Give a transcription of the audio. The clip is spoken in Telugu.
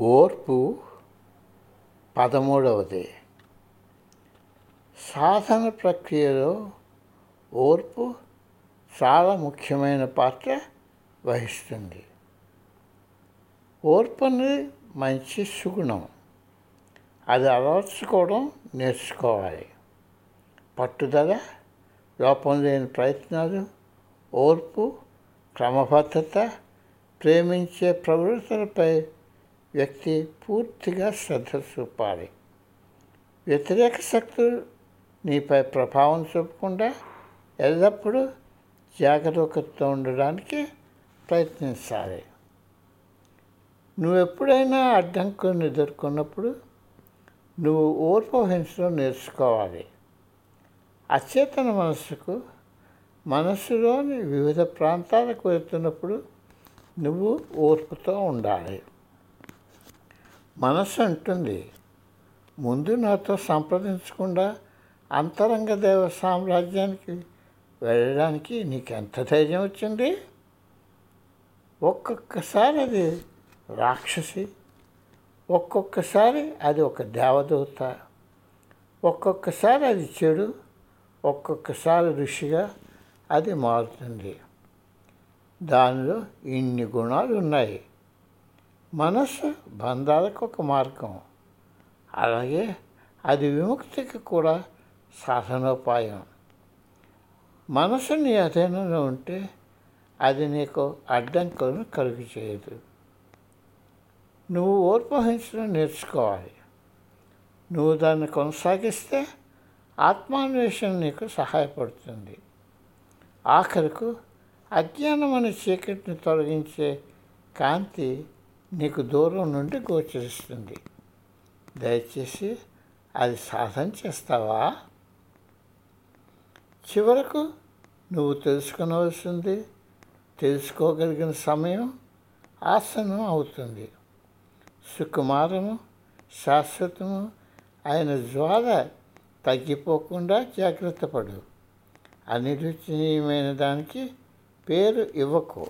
ఓర్పు పదమూడవది. సాధన ప్రక్రియలో ఓర్పు చాలా ముఖ్యమైన పాత్ర వహిస్తుంది. ఓర్పు అనేది మంచి సుగుణం. అది అలవర్చుకోవడం నేర్చుకోవాలి. పట్టుదల లోపం లేని ప్రయత్నాలు ఓర్పు క్రమబద్ధత ప్రేమించే ప్రవృత్తులపై వ్యక్తి పూర్తిగా శ్రద్ధ చూపాలి వ్యతిరేక శక్తులు నీపై ప్రభావం చూపకుండా ఎల్లప్పుడూ జాగరూకతతో ఉండడానికి ప్రయత్నించాలి. నువ్వు ఎప్పుడైనా అడ్డంకులను ఎదుర్కొన్నప్పుడు నువ్వు ఓర్పహించడం నేర్చుకోవాలి. అచేతన మనస్సుకు మనస్సులోని వివిధ ప్రాంతాలకు వెళ్తున్నప్పుడు నువ్వు ఓర్పుతో ఉండాలి. మనస్సు అంటుంది. ముందు నాతో సంప్రదించకుండా అంతరంగ దేవ సామ్రాజ్యానికి వెళ్ళడానికి నీకు ఎంత ధైర్యం వచ్చింది? ఒక్కొక్కసారి అది రాక్షసి ఒక్కొక్కసారి అది ఒక దేవదూత ఒక్కొక్కసారి అది చెడు ఒక్కొక్కసారి ఋషిగా అది మారుతుంది. దానిలో ఇన్ని గుణాలు ఉన్నాయి మనస్సు బంధాలకు ఒక మార్గం. అలాగే అది విముక్తికి కూడా సాధనోపాయం. మనసు నీ అధీనంలో ఉంటే అది నీకు అడ్డంకులను కలుగు చేయదు నువ్వు ఓర్పహించడం నేర్చుకోవాలి. నువ్వు దాన్ని కొనసాగిస్తే ఆత్మాన్వేషణ నీకు సహాయపడుతుంది. ఆఖరకు అజ్ఞానం అనే చీకటిని తొలగించే కాంతి నీకు దూరం నుండి గోచరిస్తుంది. దయచేసి అది సాధన చేస్తావా? చివరకు నువ్వు తెలుసుకునవలసింది తెలుసుకోగలిగిన సమయం ఆసనం అవుతుంది. సుకుమారము శాశ్వతము ఆయన జ్వాల తగ్గిపోకుండా జాగ్రత్త పడు. అనిరుచనీయమైన దానికి పేరు ఇవ్వకు.